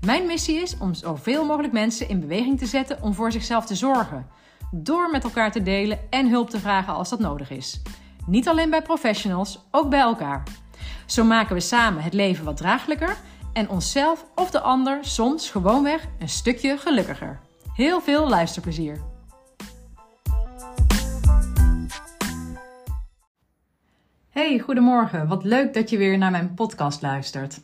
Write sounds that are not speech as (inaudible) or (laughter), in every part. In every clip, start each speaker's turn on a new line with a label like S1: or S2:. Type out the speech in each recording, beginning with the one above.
S1: Mijn missie is om zoveel mogelijk mensen in beweging te zetten om voor zichzelf te zorgen. Door met elkaar te delen en hulp te vragen als dat nodig is. Niet alleen bij professionals, ook bij elkaar. Zo maken we samen het leven wat draaglijker en onszelf of de ander soms gewoonweg een stukje gelukkiger. Heel veel luisterplezier. Hey, goedemorgen. Wat leuk dat je weer naar mijn podcast luistert.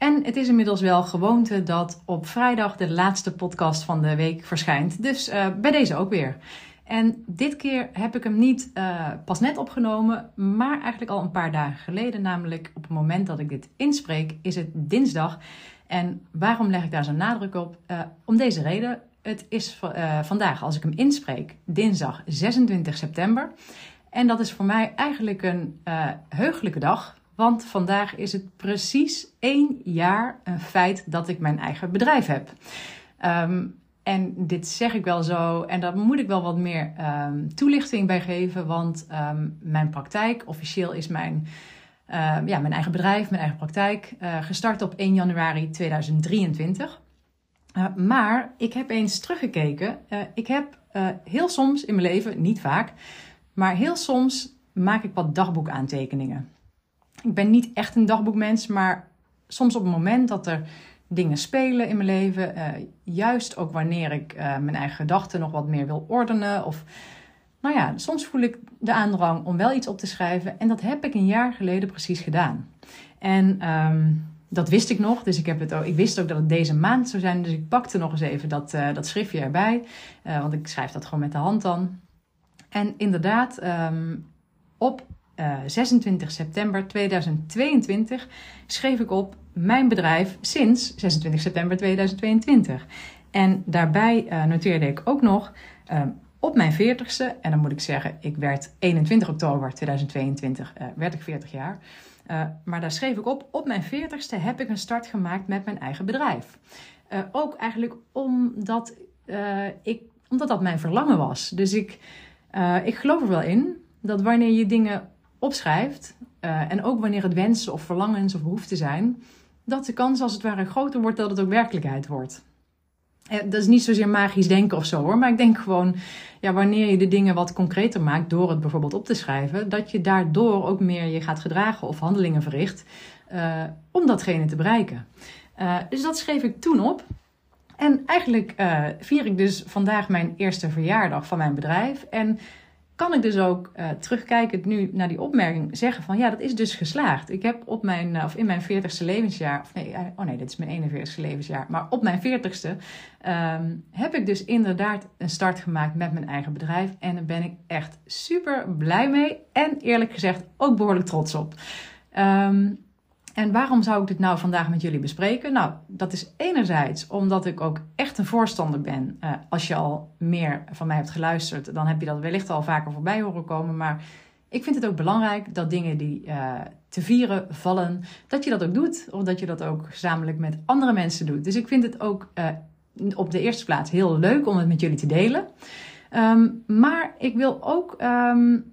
S1: En het is inmiddels wel gewoonte dat op vrijdag de laatste podcast van de week verschijnt. Dus uh, bij deze ook weer. En dit keer heb ik hem niet uh, pas net opgenomen, maar eigenlijk al een paar dagen geleden. Namelijk op het moment dat ik dit inspreek, is het dinsdag. En waarom leg ik daar zo'n nadruk op? Uh, om deze reden. Het is vandaag, als ik hem inspreek, dinsdag 26 september. En dat is voor mij eigenlijk een heugelijke dag. Want vandaag is het precies één jaar een feit dat ik mijn eigen bedrijf heb. Um, en dit zeg ik wel zo, en daar moet ik wel wat meer um, toelichting bij geven. Want um, mijn praktijk, officieel is mijn, ja, mijn eigen bedrijf, mijn eigen praktijk, uh, gestart op 1 januari 2023. Uh, maar ik heb eens teruggekeken. Uh, ik heb heel soms in mijn leven, niet vaak, maar heel soms maak ik wat dagboekaantekeningen ik ben niet echt een dagboekmens, maar soms op het moment dat er dingen spelen in mijn leven, uh, juist ook wanneer ik uh, mijn eigen gedachten nog wat meer wil ordenen of nou ja, soms voel ik de aandrang om wel iets op te schrijven en dat heb ik een jaar geleden precies gedaan. En um, dat wist ik nog, dus ik, heb het ook, ik wist ook dat het deze maand zou zijn, dus ik pakte nog eens even dat, uh, dat schriftje erbij, want ik schrijf dat gewoon met de hand dan. En inderdaad, um, op 26 eh, september 2022 schreef ik op mijn bedrijf sinds 26 september 2022. En daarbij uh, noteerde ik ook nog uh, op mijn 40ste, en dan moet ik zeggen, ik werd 21 oktober 2022, werd ik 40 jaar. maar daar schreef ik op, op mijn 40ste heb ik een start gemaakt met mijn eigen bedrijf. ook eigenlijk omdat, ik, omdat dat mijn verlangen was. Dus ik, ik geloof er wel in dat wanneer je dingen opschrijft, uh, en ook wanneer het wensen of verlangens of behoeften zijn, dat de kans als het ware groter wordt dat het ook werkelijkheid wordt. Uh, dat is niet zozeer magisch denken of zo hoor, maar ik denk gewoon, ja, wanneer je de dingen wat concreter maakt door het bijvoorbeeld op te schrijven, dat je daardoor ook meer je gaat gedragen of handelingen verricht uh, om datgene te bereiken. dus dat schreef ik toen op. En eigenlijk vier ik dus vandaag mijn eerste verjaardag van mijn bedrijf. En kan ik dus ook uh, terugkijkend nu naar die opmerking zeggen van ja, dat is dus geslaagd. Ik heb op mijn, uh, of in mijn 40ste levensjaar, of nee, uh, oh nee, dit is mijn 41ste levensjaar, maar op mijn 40ste um, heb ik dus inderdaad een start gemaakt met mijn eigen bedrijf. En daar ben ik echt super blij mee en eerlijk gezegd ook behoorlijk trots op. Um, en waarom zou ik dit nou vandaag met jullie bespreken? Nou, dat is enerzijds omdat ik ook echt een voorstander ben. Uh, als je al meer van mij hebt geluisterd, dan heb je dat wellicht al vaker voorbij horen komen. Maar ik vind het ook belangrijk dat dingen die uh, te vieren vallen, dat je dat ook doet. Of dat je dat ook gezamenlijk met andere mensen doet. Dus ik vind het ook uh, op de eerste plaats heel leuk om het met jullie te delen. Um, maar ik wil ook um,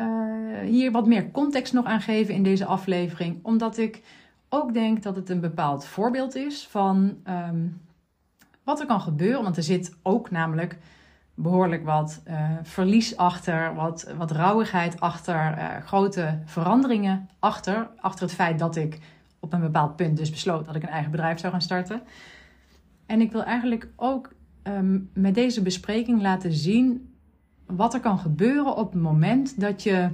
S1: uh, hier wat meer context nog aan geven in deze aflevering. Omdat ik ook denk dat het een bepaald voorbeeld is van um, wat er kan gebeuren. Want er zit ook namelijk behoorlijk wat uh, verlies achter, wat, wat rauwigheid achter, uh, grote veranderingen achter. Achter het feit dat ik op een bepaald punt dus besloot dat ik een eigen bedrijf zou gaan starten. En ik wil eigenlijk ook um, met deze bespreking laten zien wat er kan gebeuren op het moment dat je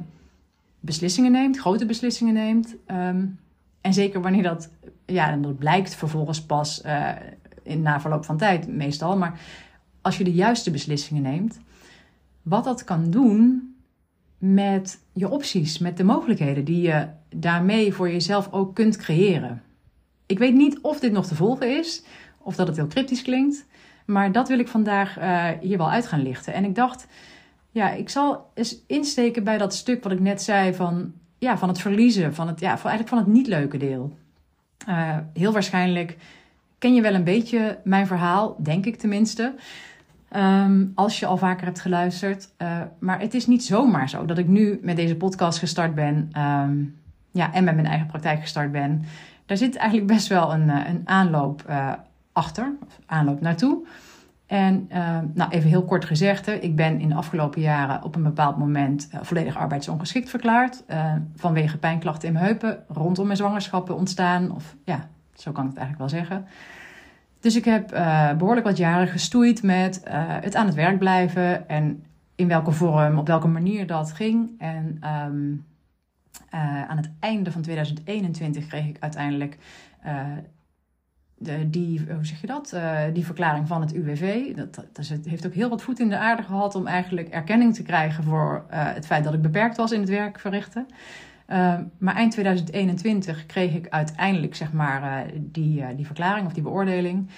S1: beslissingen neemt, grote beslissingen neemt. Um, en zeker wanneer dat, ja, en dat blijkt vervolgens pas uh, in na verloop van tijd, meestal. Maar als je de juiste beslissingen neemt, wat dat kan doen met je opties, met de mogelijkheden die je daarmee voor jezelf ook kunt creëren. Ik weet niet of dit nog te volgen is, of dat het heel cryptisch klinkt. Maar dat wil ik vandaag uh, hier wel uit gaan lichten. En ik dacht, ja, ik zal eens insteken bij dat stuk wat ik net zei van, ja, van het verliezen, van het, ja, van, eigenlijk van het niet leuke deel. Uh, heel waarschijnlijk ken je wel een beetje mijn verhaal, denk ik tenminste. Um, als je al vaker hebt geluisterd. Uh, maar het is niet zomaar zo dat ik nu met deze podcast gestart ben. Um, ja, en met mijn eigen praktijk gestart ben. Daar zit eigenlijk best wel een, een aanloop achter, aanloop naartoe. En uh, nou, even heel kort gezegd, ik ben in de afgelopen jaren op een bepaald moment uh, volledig arbeidsongeschikt verklaard. Uh, vanwege pijnklachten in mijn heupen rondom mijn zwangerschappen ontstaan. Of ja, zo kan ik het eigenlijk wel zeggen. Dus ik heb behoorlijk wat jaren gestoeid met het aan het werk blijven. En in welke vorm, op welke manier dat ging. En um, aan het einde van 2021 kreeg ik uiteindelijk de, die, hoe zeg je dat? Uh, die verklaring van het UWV. Dat, dat, heeft ook heel wat voet in de aarde gehad om eigenlijk erkenning te krijgen voor uh, het feit dat ik beperkt was in het werk verrichten. Uh, maar eind 2021 kreeg ik uiteindelijk zeg maar, die, die verklaring of die beoordeling.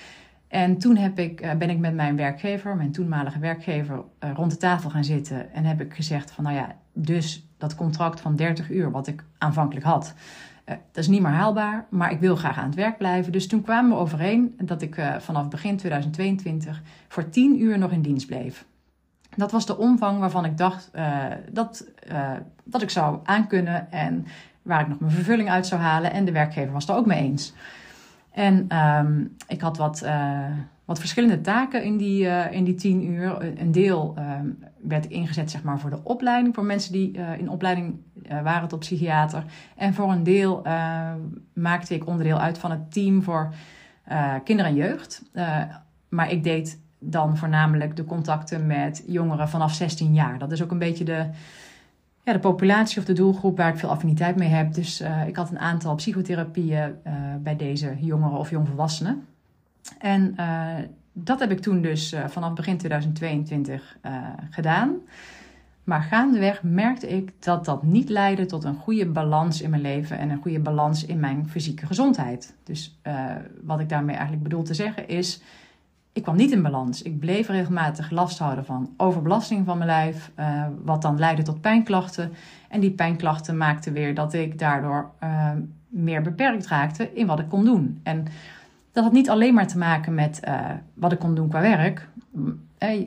S1: En toen heb ik, ben ik met mijn werkgever, mijn toenmalige werkgever, rond de tafel gaan zitten. En heb ik gezegd van nou ja, dus dat contract van 30 uur wat ik aanvankelijk had. Uh, dat is niet meer haalbaar, maar ik wil graag aan het werk blijven. Dus toen kwamen we overeen dat ik uh, vanaf begin 2022 voor 10 uur nog in dienst bleef. Dat was de omvang waarvan ik dacht uh, dat, dat ik zou aankunnen en waar ik nog mijn vervulling uit zou halen. En de werkgever was het er ook mee eens. En um, ik had wat wat verschillende taken in die, uh, in die tien uur. Een deel uh, werd ingezet zeg maar, voor de opleiding, voor mensen die uh, in opleiding waren tot psychiater. En voor een deel maakte ik onderdeel uit van het team voor kinderen en jeugd. maar ik deed dan voornamelijk de contacten met jongeren vanaf 16 jaar. Dat is ook een beetje de, ja, de populatie of de doelgroep waar ik veel affiniteit mee heb. Dus ik had een aantal psychotherapieën bij deze jongeren of jongvolwassenen. En uh, dat heb ik toen dus uh, vanaf begin 2022 uh, eh, gedaan. Maar gaandeweg merkte ik dat dat niet leidde tot een goede balans in mijn leven en een goede balans in mijn fysieke gezondheid. Dus wat ik daarmee eigenlijk bedoel te zeggen is, ik kwam niet in balans. Ik bleef regelmatig last houden van overbelasting van mijn lijf, wat dan leidde tot pijnklachten. En die pijnklachten maakten weer dat ik daardoor meer beperkt raakte in wat ik kon doen. En dat had niet alleen maar te maken met uh, wat ik kon doen qua werk.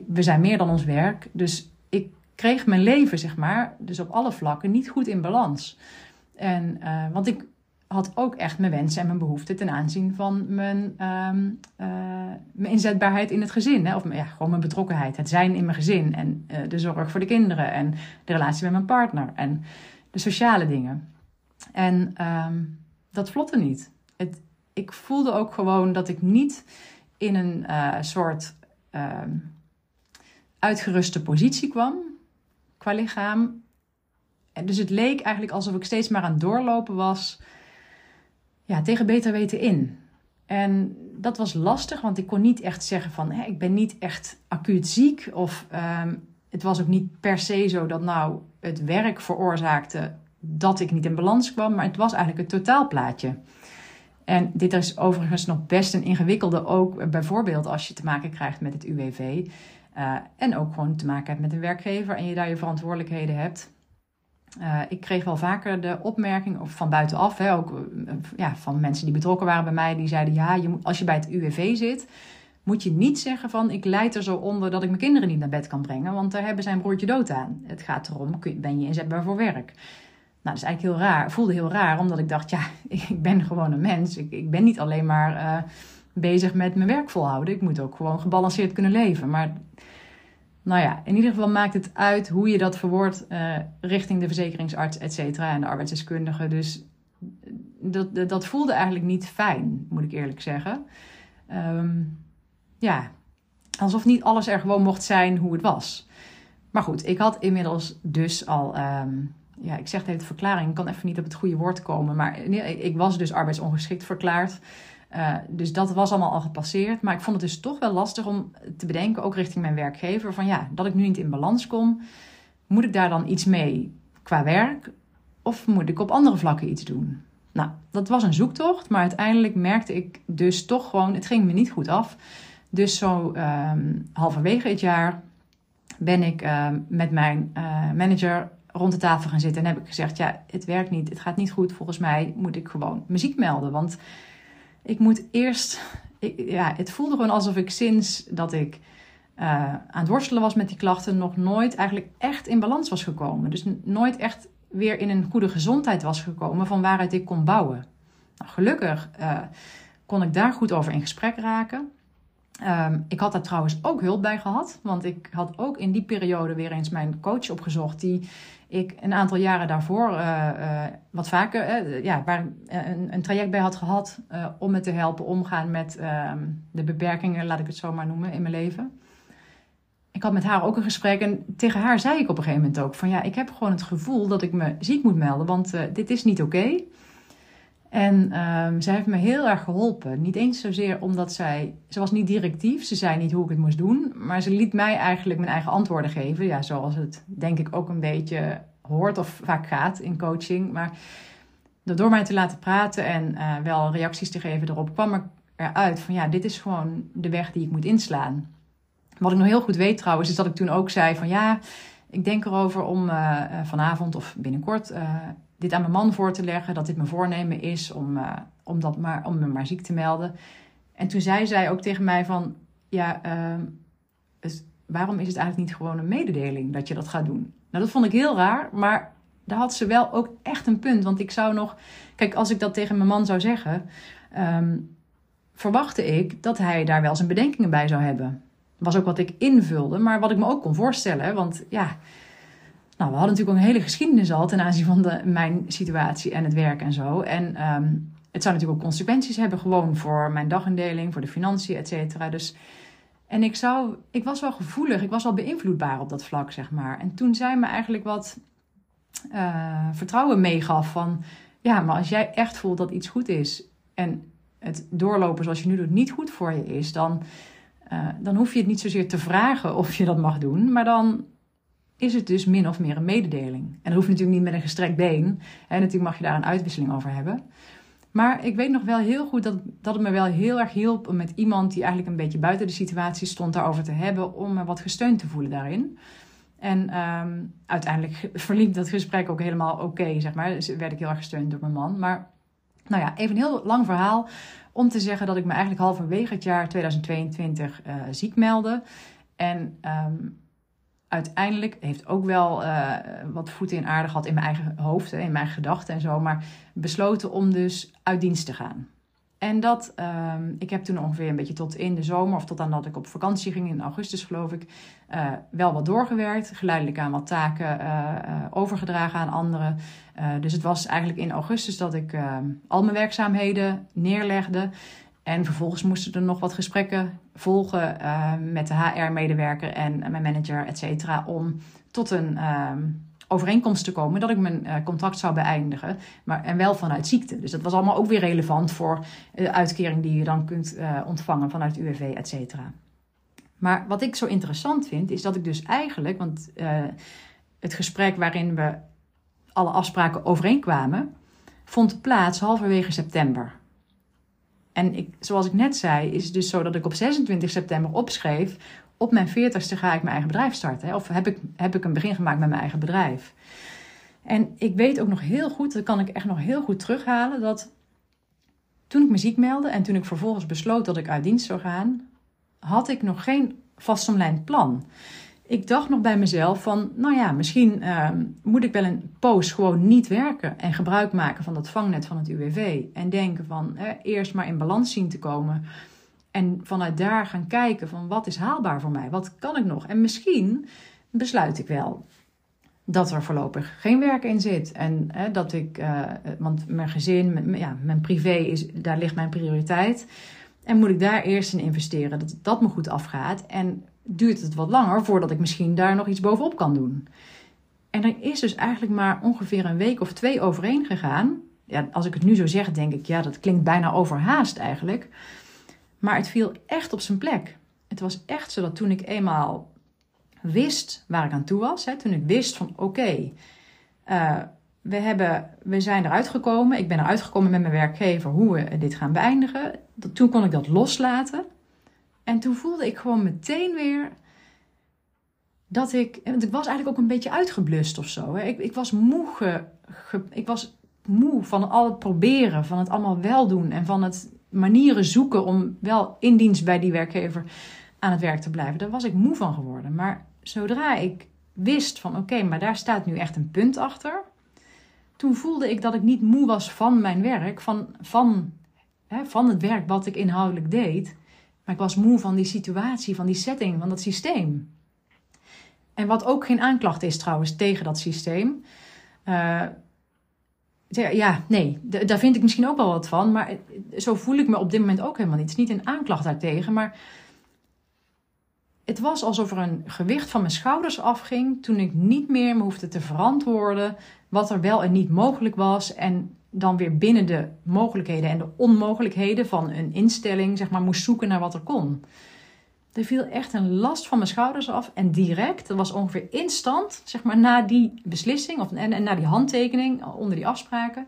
S1: We zijn meer dan ons werk. Dus ik kreeg mijn leven, zeg maar, dus op alle vlakken niet goed in balans. En, uh, want ik had ook echt mijn wensen en mijn behoeften ten aanzien van mijn, um, uh, mijn inzetbaarheid in het gezin. Hè? Of ja, gewoon mijn betrokkenheid, het zijn in mijn gezin en de zorg voor de kinderen en de relatie met mijn partner en de sociale dingen. En um, dat vlotte niet. Ik voelde ook gewoon dat ik niet in een uh, soort uh, uitgeruste positie kwam qua lichaam. En dus het leek eigenlijk alsof ik steeds maar aan het doorlopen was ja, tegen beter weten in. En dat was lastig, want ik kon niet echt zeggen van hé, ik ben niet echt acuut ziek. Of um, het was ook niet per se zo dat nou het werk veroorzaakte dat ik niet in balans kwam. Maar het was eigenlijk het totaalplaatje. En dit is overigens nog best een ingewikkelde, ook bijvoorbeeld als je te maken krijgt met het UWV. Eh, en ook gewoon te maken hebt met een werkgever en je daar je verantwoordelijkheden hebt. Uh, ik kreeg wel vaker de opmerking, of van buitenaf, hè, ook uh, ja, van mensen die betrokken waren bij mij, die zeiden: ja, je moet, als je bij het UWV zit, moet je niet zeggen van ik leid er zo onder dat ik mijn kinderen niet naar bed kan brengen, want daar hebben zijn broertje dood aan. Het gaat erom, ben je inzetbaar voor werk? Nou, dat is eigenlijk heel raar. Voelde heel raar, omdat ik dacht, ja, (laughs) ik ben gewoon een mens. Ik, ik ben niet alleen maar uh, bezig met mijn werk volhouden. Ik moet ook gewoon gebalanceerd kunnen leven. Maar nou ja, in ieder geval maakt het uit hoe je dat verwoordt uh, richting de verzekeringsarts, et cetera, en de arbeidsdeskundige. Dus dat, dat voelde eigenlijk niet fijn, moet ik eerlijk zeggen. Um, ja, alsof niet alles er gewoon mocht zijn hoe het was. Maar goed, ik had inmiddels dus al um, ja, ik zeg het verklaring, ik kan even niet op het goede woord komen. Maar ik was dus arbeidsongeschikt verklaard. Uh, dus dat was allemaal al gepasseerd. Maar ik vond het dus toch wel lastig om te bedenken, ook richting mijn werkgever, van ja, dat ik nu niet in balans kom. Moet ik daar dan iets mee qua werk? Of moet ik op andere vlakken iets doen? Nou, dat was een zoektocht, maar uiteindelijk merkte ik dus toch gewoon, het ging me niet goed af. Dus zo um, halverwege het jaar ben ik um, met mijn uh, manager rond de tafel gaan zitten en heb ik gezegd: Ja, het werkt niet, het gaat niet goed. Volgens mij moet ik gewoon muziek melden. Want ik moet eerst. Ik, ja, het voelde gewoon alsof ik sinds dat ik uh, aan het worstelen was met die klachten, nog nooit eigenlijk echt in balans was gekomen. Dus nooit echt weer in een goede gezondheid was gekomen van waaruit ik kon bouwen. Nou, gelukkig uh, kon ik daar goed over in gesprek raken. Um, ik had daar trouwens ook hulp bij gehad, want ik had ook in die periode weer eens mijn coach opgezocht, die ik een aantal jaren daarvoor uh, uh, wat vaker, uh, ja, waar een, een, traject bij had gehad om me te helpen omgaan met ehm, de beperkingen, laat ik het zo maar noemen, in mijn leven ik had met haar ook een gesprek en tegen haar zei ik op een gegeven moment ook van ja, ik heb gewoon het gevoel dat ik me ziek moet melden, want dit is niet oké. En um, zij heeft me heel erg geholpen. Niet eens zozeer omdat zij, ze was niet directief, ze zei niet hoe ik het moest doen, maar ze liet mij eigenlijk mijn eigen antwoorden geven. Ja, zoals het denk ik ook een beetje hoort of vaak gaat in coaching. Maar door mij te laten praten en uh, wel reacties te geven erop, kwam ik eruit van ja, dit is gewoon de weg die ik moet inslaan. Wat ik nog heel goed weet trouwens, is dat ik toen ook zei van ja, ik denk erover om uh, vanavond of binnenkort dit aan mijn man voor te leggen. Dat dit mijn voornemen is om, om, dat maar, om me maar ziek te melden. En toen zei zij ook tegen mij van ja, dus waarom is het eigenlijk niet gewoon een mededeling dat je dat gaat doen? Nou, dat vond ik heel raar, maar daar had ze wel ook echt een punt. Want ik zou nog, kijk, als ik dat tegen mijn man zou zeggen, um, verwachtte ik dat hij daar wel zijn bedenkingen bij zou hebben was ook wat ik invulde, maar wat ik me ook kon voorstellen. Want ja, nou, we hadden natuurlijk ook een hele geschiedenis al ten aanzien van de, mijn situatie en het werk en zo. En um, het zou natuurlijk ook consequenties hebben, gewoon voor mijn dagindeling, voor de financiën, et cetera. Dus, en ik, zou, ik was wel gevoelig, ik was wel beïnvloedbaar op dat vlak, zeg maar. En toen zij me eigenlijk wat uh, vertrouwen meegaf van, ja, maar als jij echt voelt dat iets goed is en het doorlopen zoals je nu doet niet goed voor je is, dan uh, dan hoef je het niet zozeer te vragen of je dat mag doen, maar dan is het dus min of meer een mededeling. En dat hoeft natuurlijk niet met een gestrekt been. En natuurlijk mag je daar een uitwisseling over hebben. Maar ik weet nog wel heel goed dat, dat het me wel heel erg hielp om met iemand die eigenlijk een beetje buiten de situatie stond daarover te hebben, om me wat gesteund te voelen daarin. En um, uiteindelijk (laughs) verliep dat gesprek ook helemaal oké, zeg maar. Dus werd ik heel erg gesteund door mijn man. Maar nou ja, even een heel lang verhaal om te zeggen dat ik me eigenlijk halverwege het jaar 2022 uh, eh, ziek meldde. En um, uiteindelijk heeft ook wel uh, wat voeten in aarde gehad in mijn eigen hoofd, hè, in mijn gedachten en zo. Maar besloten om dus uit dienst te gaan. En dat, um, ik heb toen ongeveer een beetje tot in de zomer, of tot aan dat ik op vakantie ging in augustus, geloof ik, uh, wel wat doorgewerkt. Geleidelijk aan wat taken uh, overgedragen aan anderen. dus het was eigenlijk in augustus dat ik ehm, al mijn werkzaamheden neerlegde. En vervolgens moesten er nog wat gesprekken volgen met de HR-medewerker en mijn manager, et cetera, om tot een ehm, overeenkomst te komen dat ik mijn uh, contract zou beëindigen. Maar, en wel vanuit ziekte. Dus dat was allemaal ook weer relevant voor de uitkering die je dan kunt uh, ontvangen vanuit UWV, et cetera. Maar wat ik zo interessant vind, is dat ik dus eigenlijk, want het gesprek waarin we alle afspraken overeenkwamen, vond plaats halverwege september. En zoals ik net zei, is het dus zo dat ik op 26 september opschreef op mijn veertigste ga ik mijn eigen bedrijf starten. Hè? Of heb ik, heb ik een begin gemaakt met mijn eigen bedrijf. En ik weet ook nog heel goed, dat kan ik echt nog heel goed terughalen, dat toen ik me ziek meldde en toen ik vervolgens besloot dat ik uit dienst zou gaan, had ik nog geen vastomlijnd plan. Ik dacht nog bij mezelf van, nou ja, misschien uh, moet ik wel een poos gewoon niet werken en gebruik maken van dat vangnet van het UWV. En denken van, eerst maar in balans zien te komen en vanuit daar gaan kijken van wat is haalbaar voor mij? Wat kan ik nog? En misschien besluit ik wel dat er voorlopig geen werk in zit. En dat ik, uh, want mijn gezin, mijn, ja, mijn privé, is, daar ligt mijn prioriteit. En moet ik daar eerst in investeren, dat dat me goed afgaat. En duurt het wat langer voordat ik misschien daar nog iets bovenop kan doen. En er is dus eigenlijk maar ongeveer een week of twee overheen gegaan. Ja, als ik het nu zo zeg, denk ik, ja, dat klinkt bijna overhaast eigenlijk. Maar het viel echt op zijn plek. Het was echt zo dat toen ik eenmaal wist waar ik aan toe was, hè, toen ik wist van oké, uh, we, hebben, we zijn eruit gekomen, ik ben eruit gekomen met mijn werkgever hoe we dit gaan beëindigen, toen kon ik dat loslaten. En toen voelde ik gewoon meteen weer dat ik. Want ik was eigenlijk ook een beetje uitgeblust of zo. Hè. Ik, ik was moe. Ik was moe van al het proberen, van het allemaal wel doen en van het manieren zoeken om wel in dienst bij die werkgever aan het werk te blijven. Daar was ik moe van geworden. Maar zodra ik wist van oké, maar daar staat nu echt een punt achter. Toen voelde ik dat ik niet moe was van mijn werk, van, van, hè, van het werk wat ik inhoudelijk deed. Maar ik was moe van die situatie, van die setting, van dat systeem. En wat ook geen aanklacht is trouwens tegen dat systeem. Uh, ja, nee, daar vind ik misschien ook wel wat van. Maar zo voel ik me op dit moment ook helemaal niet. Het is niet een aanklacht daartegen, maar het was alsof er een gewicht van mijn schouders afging toen ik niet meer me hoefde te verantwoorden wat er wel en niet mogelijk was. En dan weer binnen de mogelijkheden en de onmogelijkheden van een instelling, zeg maar, moest zoeken naar wat er kon. Er viel echt een last van mijn schouders af. En direct, dat was ongeveer instant, zeg maar na die beslissing of, en, en na die handtekening onder die afspraken,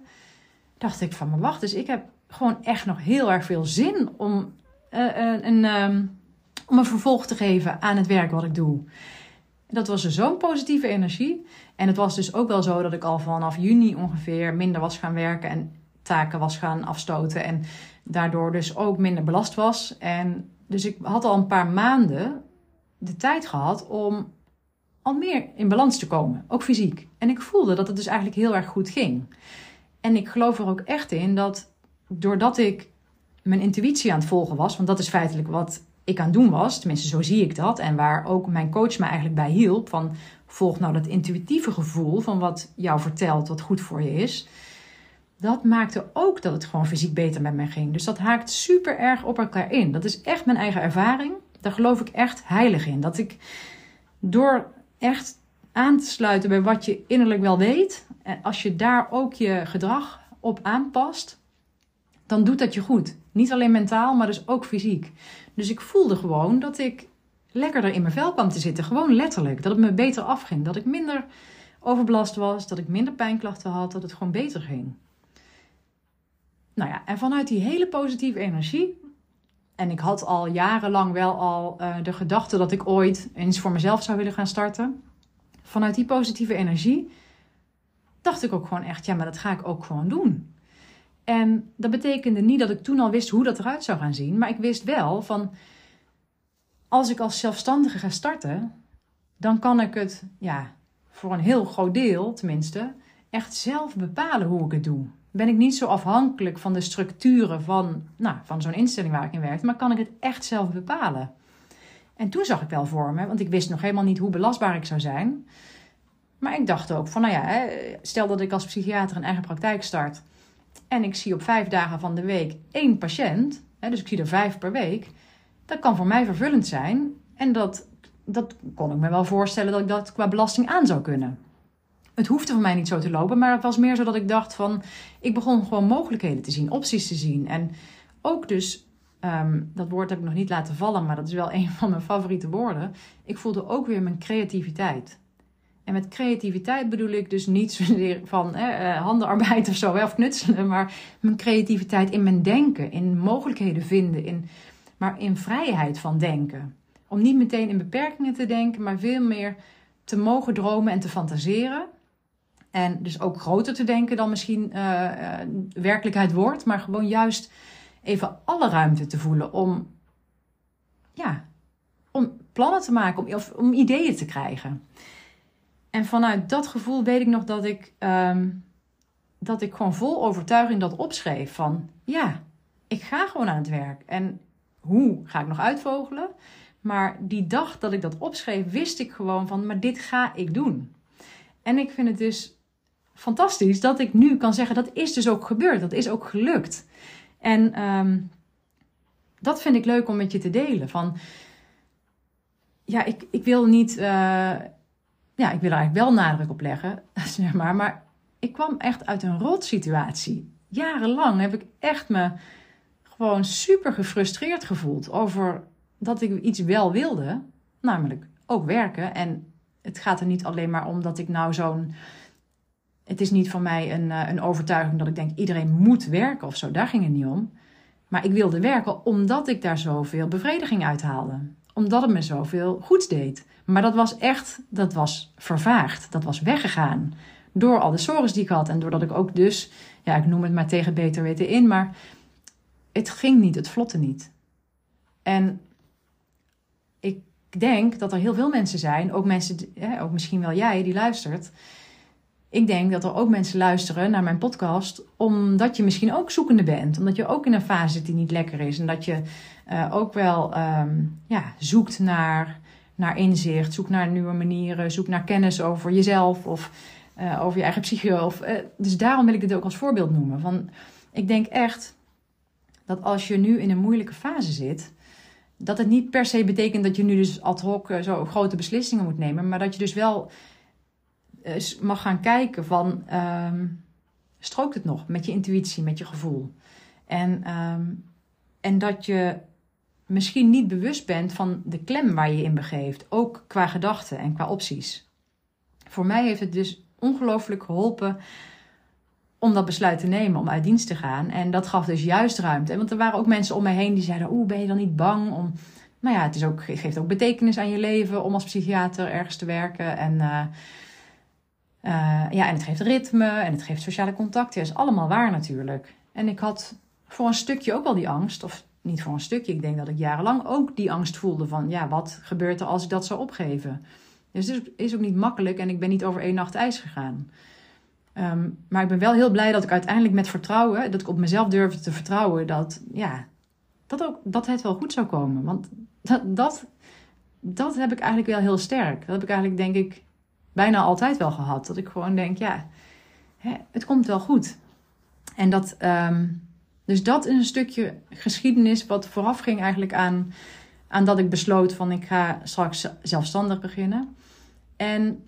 S1: dacht ik van, wacht, dus ik heb gewoon echt nog heel erg veel zin om, uh, een, um, om een vervolg te geven aan het werk wat ik doe. Dat was dus zo'n positieve energie. En het was dus ook wel zo dat ik al vanaf juni ongeveer minder was gaan werken en taken was gaan afstoten. En daardoor dus ook minder belast was. En dus ik had al een paar maanden de tijd gehad om al meer in balans te komen, ook fysiek. En ik voelde dat het dus eigenlijk heel erg goed ging. En ik geloof er ook echt in dat doordat ik mijn intuïtie aan het volgen was, want dat is feitelijk wat ik aan doen was, tenminste zo zie ik dat, en waar ook mijn coach me eigenlijk bij hielp, van volg nou dat intuïtieve gevoel van wat jou vertelt wat goed voor je is dat maakte ook dat het gewoon fysiek beter met mij ging. Dus dat haakt super erg op elkaar in. Dat is echt mijn eigen ervaring. Daar geloof ik echt heilig in. Dat ik door echt aan te sluiten bij wat je innerlijk wel weet, en als je daar ook je gedrag op aanpast, dan doet dat je goed. Niet alleen mentaal, maar dus ook fysiek. Dus ik voelde gewoon dat ik lekkerder in mijn vel kwam te zitten. Gewoon letterlijk. Dat het me beter afging. Dat ik minder overbelast was. Dat ik minder pijnklachten had. Dat het gewoon beter ging. Nou ja, en vanuit die hele positieve energie. En ik had al jarenlang wel al uh, de gedachte dat ik ooit eens voor mezelf zou willen gaan starten. Vanuit die positieve energie dacht ik ook gewoon echt, ja, maar dat ga ik ook gewoon doen. En dat betekende niet dat ik toen al wist hoe dat eruit zou gaan zien. Maar ik wist wel van, als ik als zelfstandige ga starten, dan kan ik het, ja, voor een heel groot deel tenminste, echt zelf bepalen hoe ik het doe ben ik niet zo afhankelijk van de structuren van, nou, van zo'n instelling waar ik in werkte, maar kan ik het echt zelf bepalen. En toen zag ik wel voor me, want ik wist nog helemaal niet hoe belastbaar ik zou zijn. Maar ik dacht ook van, nou ja, stel dat ik als psychiater een eigen praktijk start en ik zie op vijf dagen van de week één patiënt, dus ik zie er vijf per week, dat kan voor mij vervullend zijn. En dat, dat kon ik me wel voorstellen dat ik dat qua belasting aan zou kunnen het hoefde voor mij niet zo te lopen, maar het was meer zo dat ik dacht van, ik begon gewoon mogelijkheden te zien, opties te zien. En ook dus, um, dat woord heb ik nog niet laten vallen, maar dat is wel (laughs) een van mijn favoriete woorden. Ik voelde ook weer mijn creativiteit. En met creativiteit bedoel ik dus niet (laughs) zozeer van eh, handenarbeid of zo, of knutselen, maar mijn creativiteit in mijn denken, in mogelijkheden vinden, in, maar in vrijheid van denken. Om niet meteen in beperkingen te denken, maar veel meer te mogen dromen en te fantaseren. En dus ook groter te denken dan misschien uh, werkelijkheid wordt, maar gewoon juist even alle ruimte te voelen om, ja, om plannen te maken, om, of, om ideeën te krijgen. En vanuit dat gevoel weet ik nog dat ik, um, dat ik gewoon vol overtuiging dat opschreef van, ja, ik ga gewoon aan het werk. En hoe ga ik nog uitvogelen? Maar die dag dat ik dat opschreef, wist ik gewoon van, maar dit ga ik doen. En ik vind het dus fantastisch dat ik nu kan zeggen dat is dus ook gebeurd. Dat is ook gelukt. En um, dat vind ik leuk om met je te delen. Van ja, ik, ik wil niet. Uh, ja, ik wil er eigenlijk wel nadruk op leggen, (laughs) zeg maar. Maar ik kwam echt uit een rot situatie. Jarenlang heb ik echt me gewoon super gefrustreerd gevoeld over dat ik iets wel wilde, namelijk ook werken. En het gaat er niet alleen maar om dat ik nou zo'n het is niet van mij een, eh, een overtuiging dat ik denk iedereen moet werken of zo. Daar ging het niet om. Maar ik wilde werken omdat ik daar zoveel bevrediging uit haalde. Omdat het me zoveel goeds deed. Maar dat was echt, dat was vervaagd. Dat was weggegaan. Door al de zorgen die ik had. En doordat ik ook dus, ja, ik noem het maar tegen beter weten in. Maar het ging niet, het vlotte niet. En ik denk dat er heel veel mensen zijn, ook mensen, ook misschien wel jij die luistert. Ik denk dat er ook mensen luisteren naar mijn podcast, omdat je misschien ook zoekende bent. Omdat je ook in een fase zit die niet lekker is. En dat je uh, ook wel um, ja, zoekt naar, naar inzicht, zoekt naar nieuwe manieren, zoekt naar kennis over jezelf of uh, over je eigen psyche. Of, uh, dus daarom wil ik dit ook als voorbeeld noemen. Van, ik denk echt dat als je nu in een moeilijke fase zit, dat het niet per se betekent dat je nu dus ad hoc uh, zo grote beslissingen moet nemen, maar dat je dus wel mag gaan kijken van um, strookt het nog met je intuïtie, met je gevoel. En, um, en dat je misschien niet bewust bent van de klem waar je in begeeft, ook qua gedachten en qua opties. Voor mij heeft het dus ongelooflijk geholpen om dat besluit te nemen, om uit dienst te gaan. En dat gaf dus juist ruimte. Want er waren ook mensen om mij heen die zeiden: Oeh, ben je dan niet bang om. Nou ja, het is ook, geeft ook betekenis aan je leven om als psychiater ergens te werken. En, uh, uh, ja, en het geeft ritme en het geeft sociale contacten. Dat is allemaal waar natuurlijk. En ik had voor een stukje ook wel die angst. Of niet voor een stukje, ik denk dat ik jarenlang ook die angst voelde van: ja, wat gebeurt er als ik dat zou opgeven? Dus het is ook niet makkelijk en ik ben niet over één nacht ijs gegaan. Um, maar ik ben wel heel blij dat ik uiteindelijk met vertrouwen, dat ik op mezelf durfde te vertrouwen, dat, ja, dat, ook, dat het wel goed zou komen. Want dat, dat, dat heb ik eigenlijk wel heel sterk. Dat heb ik eigenlijk, denk ik, bijna altijd wel gehad. Dat ik gewoon denk, ja, hè, het komt wel goed. En dat, um, dus dat is een stukje geschiedenis wat vooraf ging eigenlijk aan, aan dat ik besloot van ik ga straks zelfstandig beginnen. En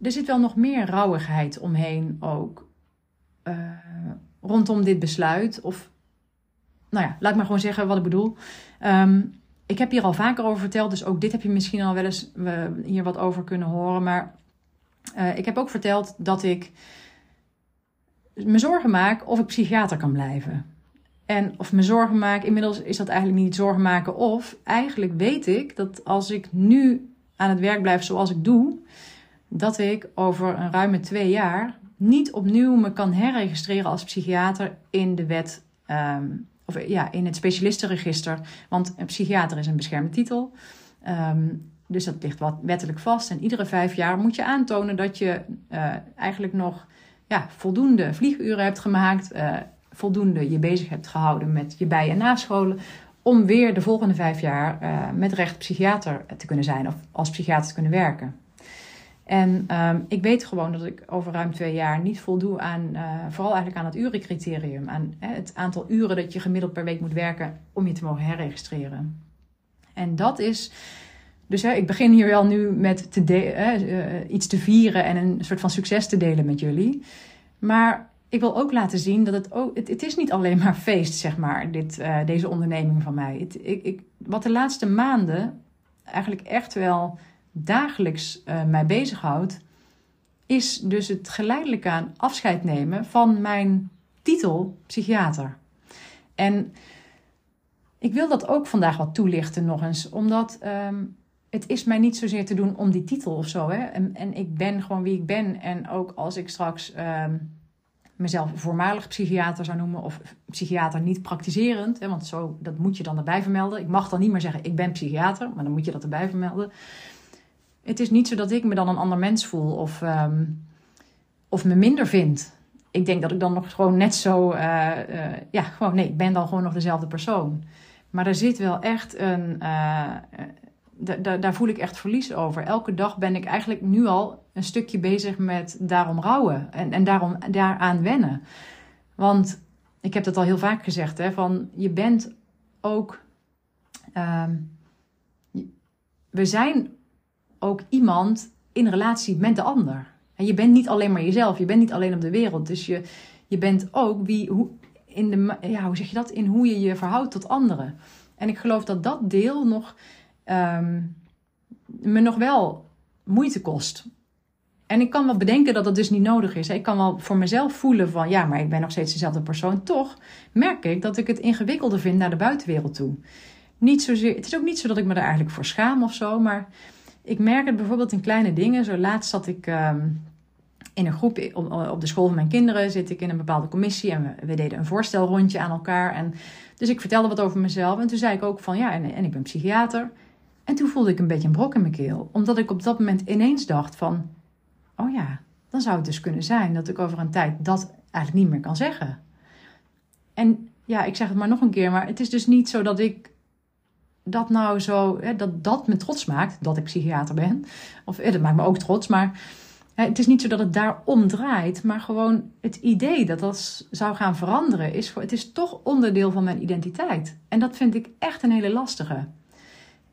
S1: er zit wel nog meer rauwigheid omheen ook. Uh, rondom dit besluit. Of, nou ja, laat ik maar gewoon zeggen wat ik bedoel. Um, ik heb hier al vaker over verteld, dus ook dit heb je misschien al wel eens uh, hier wat over kunnen horen. Maar uh, ik heb ook verteld dat ik me zorgen maak of ik psychiater kan blijven. En of me zorgen maak, inmiddels is dat eigenlijk niet zorgen maken. Of eigenlijk weet ik dat als ik nu aan het werk blijf zoals ik doe, dat ik over een ruime twee jaar niet opnieuw me kan herregistreren als psychiater in de wet, um, of ja, in het specialistenregister. Want een psychiater is een beschermde titel. Um, dus dat ligt wat wettelijk vast. En iedere vijf jaar moet je aantonen dat je uh, eigenlijk nog ja, voldoende vlieguren hebt gemaakt, uh, voldoende je bezig hebt gehouden met je bij- en nascholen. Om weer de volgende vijf jaar uh, met recht psychiater te kunnen zijn of als psychiater te kunnen werken. En um, ik weet gewoon dat ik over ruim twee jaar niet voldoe aan, uh, vooral eigenlijk aan het urencriterium. Aan hè, het aantal uren dat je gemiddeld per week moet werken om je te mogen herregistreren. En dat is, dus hè, ik begin hier wel nu met te uh, iets te vieren en een soort van succes te delen met jullie. Maar ik wil ook laten zien dat het ook, het, is niet alleen maar feest, zeg maar, dit, uh, deze onderneming van mij. Ik, ik, wat de laatste maanden eigenlijk echt wel dagelijks uh, mij bezighoudt, is dus het geleidelijk aan afscheid nemen van mijn titel psychiater. En ik wil dat ook vandaag wat toelichten nog eens, omdat um, het is mij niet zozeer te doen om die titel of zo. Hè? En, en ik ben gewoon wie ik ben. En ook als ik straks um, mezelf voormalig psychiater zou noemen of psychiater niet praktiserend, hè, want zo, dat moet je dan erbij vermelden. Ik mag dan niet meer zeggen ik ben psychiater, maar dan moet je dat erbij vermelden het is niet zo dat ik me dan een ander mens voel of, um, of me minder vind. Ik denk dat ik dan nog gewoon net zo, uh, uh, ja, gewoon nee, ik ben dan gewoon nog dezelfde persoon. Maar er zit wel echt een, uh, daar voel ik echt verlies over. Elke dag ben ik eigenlijk nu al een stukje bezig met daarom rouwen en, en daarom, daaraan wennen. Want ik heb dat al heel vaak gezegd, hè, van je bent ook, um, we zijn ook iemand in relatie met de ander. En je bent niet alleen maar jezelf, je bent niet alleen op de wereld. Dus je, je bent ook wie, hoe, in de, ja, hoe zeg je dat? In hoe je je verhoudt tot anderen. En ik geloof dat dat deel nog um, me nog wel moeite kost. En ik kan wel bedenken dat dat dus niet nodig is. Ik kan wel voor mezelf voelen van ja, maar ik ben nog steeds dezelfde persoon. Toch merk ik dat ik het ingewikkelder vind naar de buitenwereld toe. Niet zozeer, het is ook niet zo dat ik me daar eigenlijk voor schaam of zo, maar ik merk het bijvoorbeeld in kleine dingen. Zo laatst zat ik ehm, in een groep op de school van mijn kinderen, zit ik in een bepaalde commissie en we, we, deden een voorstelrondje aan elkaar. En, dus ik vertelde wat over mezelf en toen zei ik ook van ja, en, en ik ben psychiater. En toen voelde ik een beetje een brok in mijn keel, omdat ik op dat moment ineens dacht van oh ja, dan zou het dus kunnen zijn dat ik over een tijd dat eigenlijk niet meer kan zeggen. En ja, ik zeg het maar nog een keer, maar het is dus niet zo dat ik dat nou zo, hè, dat dat me trots maakt, dat ik psychiater ben. Of hè, dat maakt me ook trots, maar hè, het is niet zo dat het daarom draait, maar gewoon het idee dat dat zou gaan veranderen, is, het is toch onderdeel van mijn identiteit. En dat vind ik echt een hele lastige.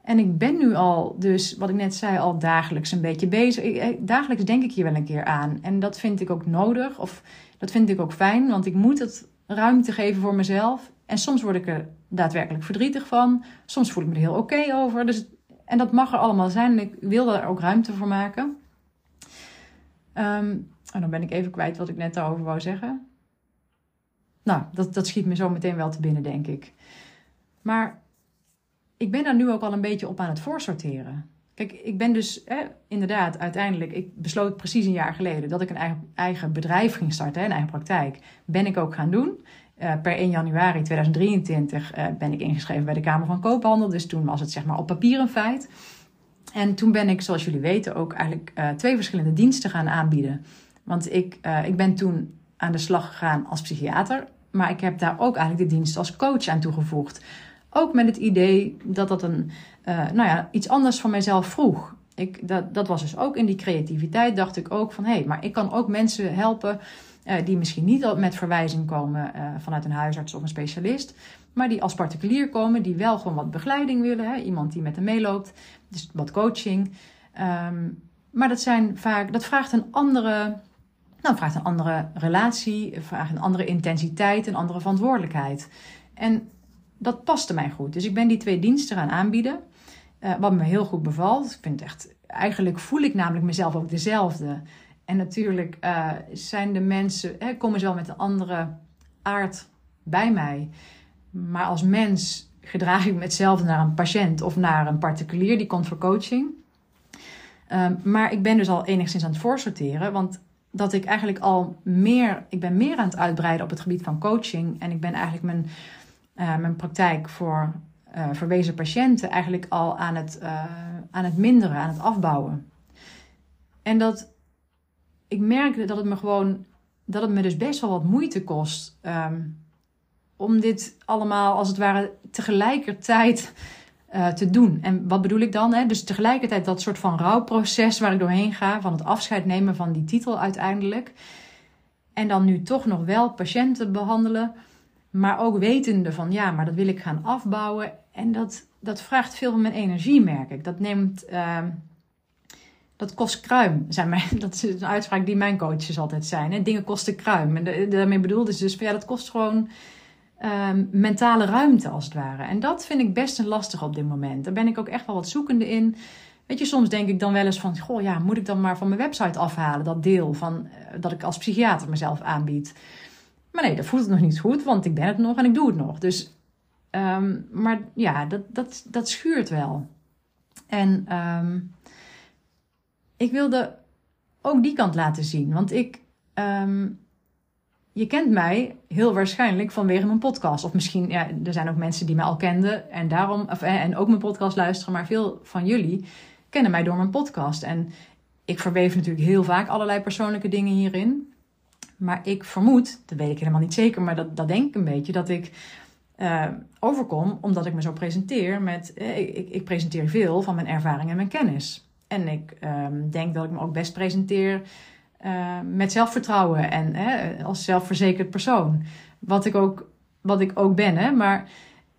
S1: En ik ben nu al, dus wat ik net zei, al dagelijks een beetje bezig. dagelijks denk ik hier wel een keer aan. En dat vind ik ook nodig, of dat vind ik ook fijn, want ik moet het ruimte geven voor mezelf. En soms word ik er daadwerkelijk verdrietig van. Soms voel ik me er heel oké over. Dus, en dat mag er allemaal zijn en ik wil daar ook ruimte voor maken. En dan ben ik even kwijt wat ik net daarover wou zeggen. Nou, dat, dat schiet me zo meteen wel te binnen, denk ik. Maar ik ben daar nu ook al een beetje op aan het voorsorteren. Kijk, ik ben dus inderdaad uiteindelijk, ik besloot precies een jaar geleden dat ik een eigen, eigen bedrijf ging starten, een eigen praktijk. Ben ik ook gaan doen. Uh, per 1 januari 2023 uh, ben ik ingeschreven bij de Kamer van Koophandel. Dus toen was het zeg maar op papier een feit. En toen ben ik, zoals jullie weten, ook eigenlijk uh, twee verschillende diensten gaan aanbieden. Want ik, ik ben toen aan de slag gegaan als psychiater. Maar ik heb daar ook eigenlijk de dienst als coach aan toegevoegd. Ook met het idee dat dat een, uh, nou ja, iets anders van mijzelf vroeg. Ik, dat, dat was dus ook in die creativiteit, dacht ik ook van hé, hey, maar ik kan ook mensen helpen uh, die misschien niet met verwijzing komen uh, vanuit een huisarts of een specialist, maar die als particulier komen, die wel gewoon wat begeleiding willen. Hè? Iemand die met hem meeloopt, dus wat coaching. Um, maar dat, zijn vaak, dat vraagt een andere, nou, vraagt een andere relatie, vraagt een andere intensiteit, een andere verantwoordelijkheid. En dat paste mij goed. Dus ik ben die twee diensten gaan aanbieden. Uh, wat me heel goed bevalt. Ik vind echt, eigenlijk voel ik namelijk mezelf ook dezelfde. En natuurlijk uh, zijn de mensen, komen ze wel met een andere aard bij mij. Maar als mens gedraag ik me hetzelfde naar een patiënt of naar een particulier die komt voor coaching. Uh, maar ik ben dus al enigszins aan het voorsorteren. Want dat ik eigenlijk al meer, ik ben meer aan het uitbreiden op het gebied van coaching. En ik ben eigenlijk mijn uh, mijn praktijk voor uh, verwezen patiënten eigenlijk al aan het, uh, aan het minderen, aan het afbouwen. En dat ik merkte dat het me gewoon, dat het me dus best wel wat moeite kost um, om dit allemaal als het ware tegelijkertijd te doen. En wat bedoel ik dan? Hè? Dus tegelijkertijd dat soort van rouwproces waar ik doorheen ga, van het afscheid nemen van die titel uiteindelijk. En dan nu toch nog wel patiënten behandelen maar ook wetende van ja, maar dat wil ik gaan afbouwen. En dat, dat vraagt veel van mijn energie, merk ik. Dat neemt. Uh, dat kost kruim. Zijn mijn, (laughs) dat is een uitspraak die mijn coaches altijd zijn. Hè? Dingen kosten kruim. En daarmee bedoelde ze dus ja, dat kost gewoon uh, mentale ruimte als het ware. En dat vind ik best lastig op dit moment. Daar ben ik ook echt wel wat zoekende in. Weet je, soms denk ik dan wel eens van, goh ja, moet ik dan maar van mijn website afhalen, dat deel van uh, dat ik als psychiater mezelf aanbied. Maar nee, dat voelt nog niet goed, want ik ben het nog en ik doe het nog. Dus, um, maar ja, dat, dat, dat schuurt wel. En um, ik wilde ook die kant laten zien. Want ik, um, je kent mij heel waarschijnlijk vanwege mijn podcast. Of misschien, ja, er zijn ook mensen die mij al kenden en daarom, of, eh, en ook mijn podcast luisteren. Maar veel van jullie kennen mij door mijn podcast. En ik verweef natuurlijk heel vaak allerlei persoonlijke dingen hierin. Maar ik vermoed, dat weet ik helemaal niet zeker, maar dat, dat denk ik een beetje, dat ik uh, overkom omdat ik me zo presenteer met. Uh, ik, ik, presenteer veel van mijn ervaring en mijn kennis. En ik um, denk dat ik me ook best presenteer uh, met zelfvertrouwen en als zelfverzekerd persoon. Wat ik ook, wat ik ook ben, hè. Maar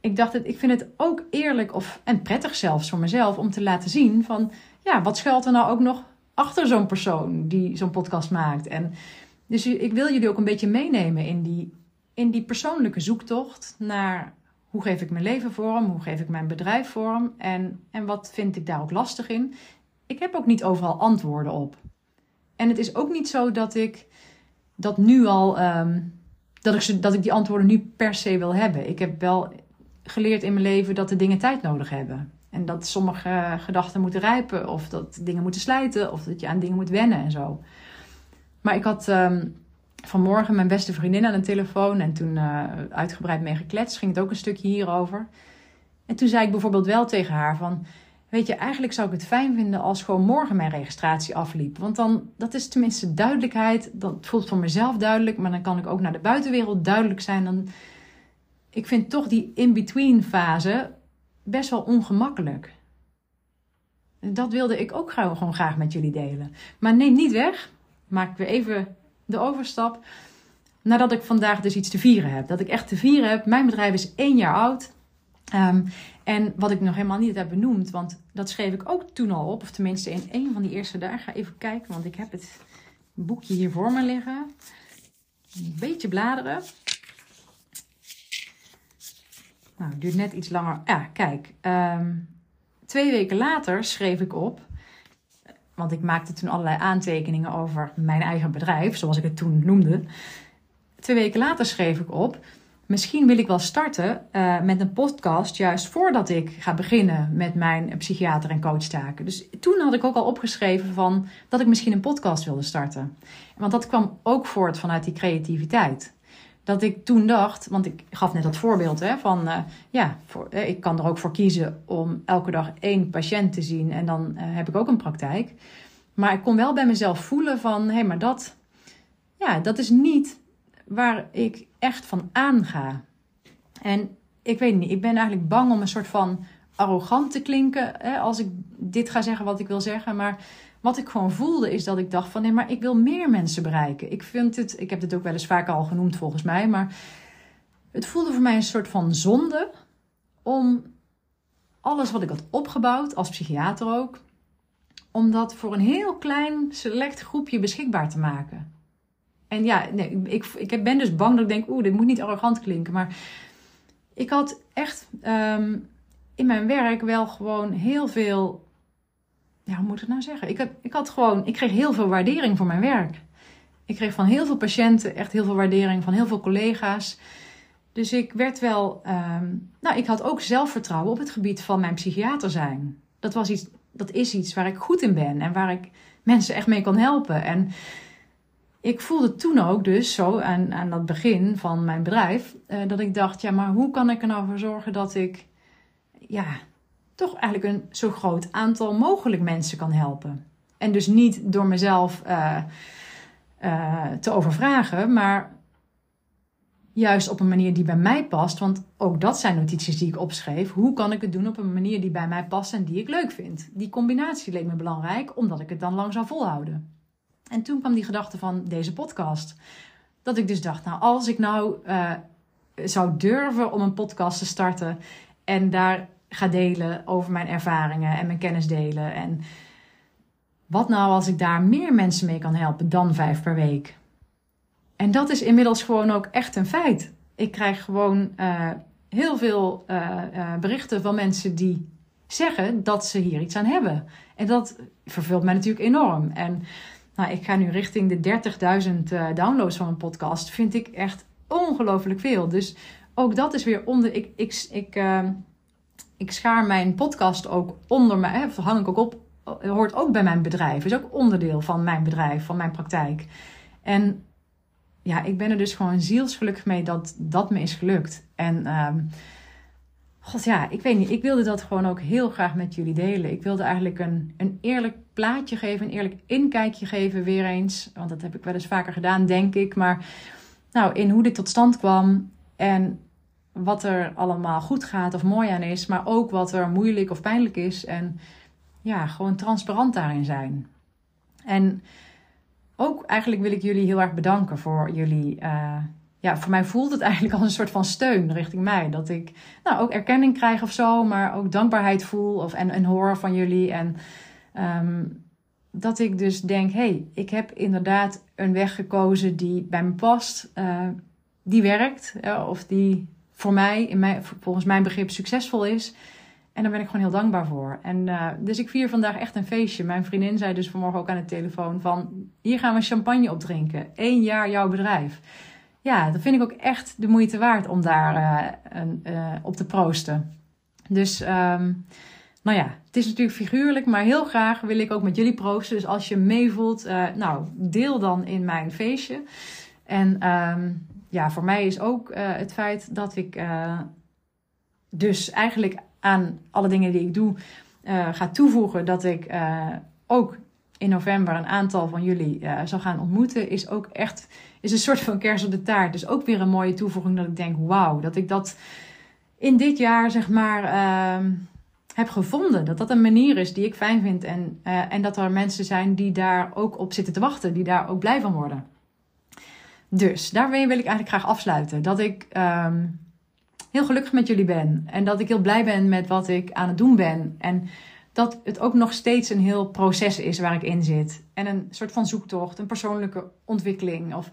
S1: ik dacht, dat, ik vind het ook eerlijk of, en prettig zelfs voor mezelf om te laten zien van. Ja, wat schuilt er nou ook nog achter zo'n persoon die zo'n podcast maakt? En dus ik wil jullie ook een beetje meenemen in die, in die persoonlijke zoektocht naar hoe geef ik mijn leven vorm, hoe geef ik mijn bedrijf vorm en, en wat vind ik daar ook lastig in. Ik heb ook niet overal antwoorden op. En het is ook niet zo dat ik dat nu al, ehm, dat, ik dat ik die antwoorden nu per se wil hebben. Ik heb wel geleerd in mijn leven dat de dingen tijd nodig hebben. En dat sommige gedachten moeten rijpen, of dat dingen moeten slijten, of dat je aan dingen moet wennen en zo. Maar ik had um, vanmorgen mijn beste vriendin aan de telefoon en toen uh, uitgebreid mee gekletst. Ging het ook een stukje hierover. En toen zei ik bijvoorbeeld wel tegen haar van... Weet je, eigenlijk zou ik het fijn vinden als gewoon morgen mijn registratie afliep. Want dan, dat is tenminste duidelijkheid. Dat voelt voor mezelf duidelijk, maar dan kan ik ook naar de buitenwereld duidelijk zijn. Dan, ik vind toch die in-between fase best wel ongemakkelijk. Dat wilde ik ook gewoon graag met jullie delen. Maar neem niet weg, maak weer even de overstap. Nadat ik vandaag dus iets te vieren heb. Dat ik echt te vieren heb. Mijn bedrijf is één jaar oud. Um, en wat ik nog helemaal niet heb benoemd, want dat schreef ik ook toen al op. Of tenminste in een van die eerste dagen. Ga even kijken, want ik heb het boekje hier voor me liggen. Een beetje bladeren. Nou, het duurt net iets langer. Ja, kijk. Um, twee weken later schreef ik op. Want ik maakte toen allerlei aantekeningen over mijn eigen bedrijf, zoals ik het toen noemde. Twee weken later schreef ik op. Misschien wil ik wel starten uh, met een podcast juist voordat ik ga beginnen met mijn psychiater en coachtaken. Dus toen had ik ook al opgeschreven van dat ik misschien een podcast wilde starten. Want dat kwam ook voort vanuit die creativiteit dat ik toen dacht, want ik gaf net dat voorbeeld hè, van uh, ja, voor, uh, ik kan er ook voor kiezen om elke dag één patiënt te zien en dan uh, heb ik ook een praktijk. Maar ik kon wel bij mezelf voelen van hé, hey, maar dat, ja, dat is niet waar ik echt van aanga. En ik weet niet, ik ben eigenlijk bang om een soort van arrogant te klinken hè, als ik dit ga zeggen wat ik wil zeggen, maar wat ik gewoon voelde is dat ik dacht van nee, maar ik wil meer mensen bereiken. Ik vind het, ik heb het ook wel eens vaker al genoemd volgens mij, maar het voelde voor mij een soort van zonde om alles wat ik had opgebouwd, als psychiater ook, om dat voor een heel klein select groepje beschikbaar te maken. En ja, nee, ik, ik ben dus bang dat ik denk, oeh, dit moet niet arrogant klinken, maar ik had echt um, in mijn werk wel gewoon heel veel ja, hoe moet ik het nou zeggen? Ik, heb, ik had gewoon, ik kreeg heel veel waardering voor mijn werk. Ik kreeg van heel veel patiënten echt heel veel waardering, van heel veel collega's. Dus ik werd wel, um, nou, ik had ook zelfvertrouwen op het gebied van mijn psychiater zijn. Dat, was iets, dat is iets waar ik goed in ben en waar ik mensen echt mee kan helpen. En ik voelde toen ook dus zo aan, aan dat begin van mijn bedrijf, uh, dat ik dacht, ja, maar hoe kan ik er nou voor zorgen dat ik, ja, toch eigenlijk een zo groot aantal mogelijk mensen kan helpen. En dus niet door mezelf uh, uh, te overvragen, maar juist op een manier die bij mij past. Want ook dat zijn notities die ik opschreef. Hoe kan ik het doen op een manier die bij mij past en die ik leuk vind? Die combinatie leek me belangrijk, omdat ik het dan lang zou volhouden. En toen kwam die gedachte van deze podcast. Dat ik dus dacht, nou, als ik nou uh, zou durven om een podcast te starten en daar ga delen over mijn ervaringen en mijn kennis delen. En wat nou als ik daar meer mensen mee kan helpen dan vijf per week? En dat is inmiddels gewoon ook echt een feit. Ik krijg gewoon uh, heel veel uh, uh, berichten van mensen die zeggen dat ze hier iets aan hebben. En dat vervult mij natuurlijk enorm. En nou, ik ga nu richting de 30.000 downloads van een podcast. Vind ik echt ongelooflijk veel. Dus ook dat is weer onder. Ik, ik, ik, ik schaar mijn podcast ook onder mij, of hang ik ook op, hoort ook bij mijn bedrijf. Is ook onderdeel van mijn bedrijf, van mijn praktijk. En ja, ik ben er dus gewoon zielsgelukkig mee dat dat me is gelukt. En um, god ja, ik weet niet, ik wilde dat gewoon ook heel graag met jullie delen. Ik wilde eigenlijk een, een eerlijk plaatje geven, een eerlijk inkijkje geven weer eens. Want dat heb ik wel eens vaker gedaan, denk ik. Maar nou, in hoe dit tot stand kwam en wat er allemaal goed gaat of mooi aan is, maar ook wat er moeilijk of pijnlijk is. En ja, gewoon transparant daarin zijn. En ook eigenlijk wil ik jullie heel erg bedanken voor jullie. Uh, ja, voor mij voelt het (laughs) eigenlijk als een soort van steun richting mij. Dat ik nou, ook erkenning krijg of zo, maar ook dankbaarheid voel of, en, en hoor van jullie. En um, dat ik dus denk: hé, hey, ik heb inderdaad een weg gekozen die bij me past. Uh, die werkt, uh, of die voor mij, in mijn, volgens mijn begrip, succesvol is. En daar ben ik gewoon heel dankbaar voor. En, uh, dus ik vier vandaag echt een feestje. Mijn vriendin zei dus vanmorgen ook aan de telefoon van... hier gaan we champagne opdrinken. Eén jaar jouw bedrijf. Ja, dat vind ik ook echt de moeite waard om daar een, uh, op te proosten. Dus... Um, nou ja, het is natuurlijk figuurlijk, maar heel graag wil ik ook met jullie proosten. Dus als je meevoelt, nou, deel dan in mijn feestje. En um, ja, voor mij is ook uh, het feit dat ik uh, dus eigenlijk aan alle dingen die ik doe ga toevoegen dat ik ook in november een aantal van jullie zal gaan ontmoeten, is ook echt is een soort van kers op de taart. Dus ook weer een mooie toevoeging dat ik denk, wauw, dat ik dat in dit jaar zeg maar ehm, heb gevonden. Dat dat een manier is die ik fijn vind. En, uh, en dat er mensen zijn die daar ook op zitten te wachten. Die daar ook blij van worden. Dus daarmee wil ik eigenlijk graag afsluiten. Dat ik um, heel gelukkig met jullie ben. En dat ik heel blij ben met wat ik aan het doen ben. En dat het ook nog steeds een heel proces is waar ik in zit. En een soort van zoektocht, een persoonlijke ontwikkeling. Of,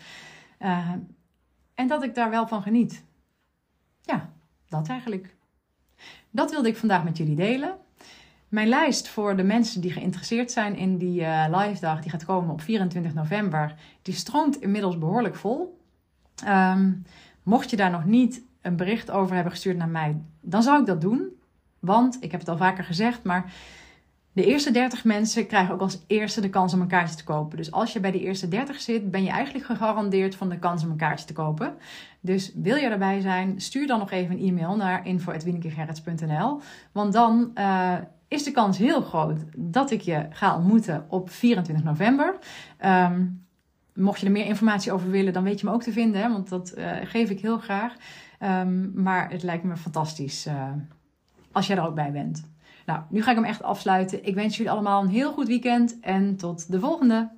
S1: uh, en dat ik daar wel van geniet. Ja, dat eigenlijk. Dat wilde ik vandaag met jullie delen. Mijn lijst voor de mensen die geïnteresseerd zijn in die uh, live dag, die gaat komen op 24 november, die stroomt inmiddels behoorlijk vol. Um, mocht je daar nog niet een bericht over hebben gestuurd naar mij, dan zou ik dat doen. Want, ik heb het al vaker gezegd, maar de eerste 30 mensen krijgen ook als eerste de kans om een kaartje te kopen. Dus als je bij de eerste 30 zit, ben je eigenlijk gegarandeerd van de kans om een kaartje te kopen. Dus wil je erbij zijn, stuur dan nog even een e-mail naar info.wienekegerrits.nl. Want dan uh, is de kans heel groot dat ik je ga ontmoeten op 24 november. Um, mocht je er meer informatie over willen, dan weet je me ook te vinden. Hè, want dat uh, geef ik heel graag. Um, maar het lijkt me fantastisch uh, als jij er ook bij bent. Nou, nu ga ik hem echt afsluiten. Ik wens jullie allemaal een heel goed weekend en tot de volgende.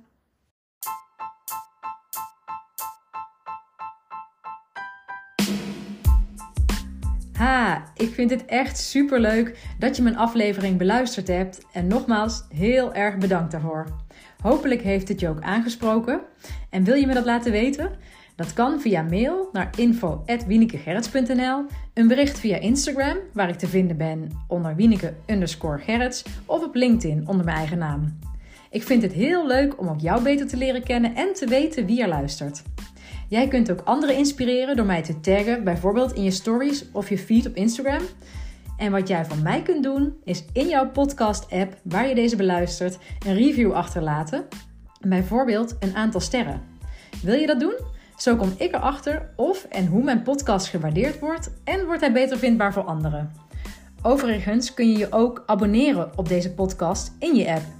S1: Ha, ik vind het echt super leuk dat je mijn aflevering beluisterd hebt. En nogmaals, heel erg bedankt daarvoor. Hopelijk heeft het je ook aangesproken. En wil je me dat laten weten? Dat kan via mail naar info.wienekegerrits.nl, een bericht via Instagram, waar ik te vinden ben onder Wieneke underscore of op LinkedIn onder mijn eigen naam. Ik vind het heel leuk om ook jou beter te leren kennen en te weten wie er luistert. Jij kunt ook anderen inspireren door mij te taggen, bijvoorbeeld in je stories of je feed op Instagram. En wat jij van mij kunt doen, is in jouw podcast-app waar je deze beluistert, een review achterlaten. Bijvoorbeeld een aantal sterren. Wil je dat doen? Zo kom ik erachter of en hoe mijn podcast gewaardeerd wordt en wordt hij beter vindbaar voor anderen. Overigens kun je je ook abonneren op deze podcast in je app.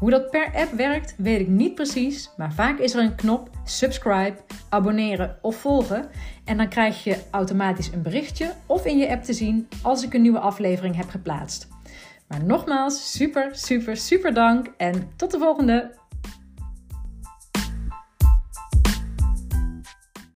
S1: Hoe dat per app werkt, weet ik niet precies, maar vaak is er een knop subscribe, abonneren of volgen en dan krijg je automatisch een berichtje of in je app te zien als ik een nieuwe aflevering heb geplaatst. Maar nogmaals, super, super, super dank en tot de volgende!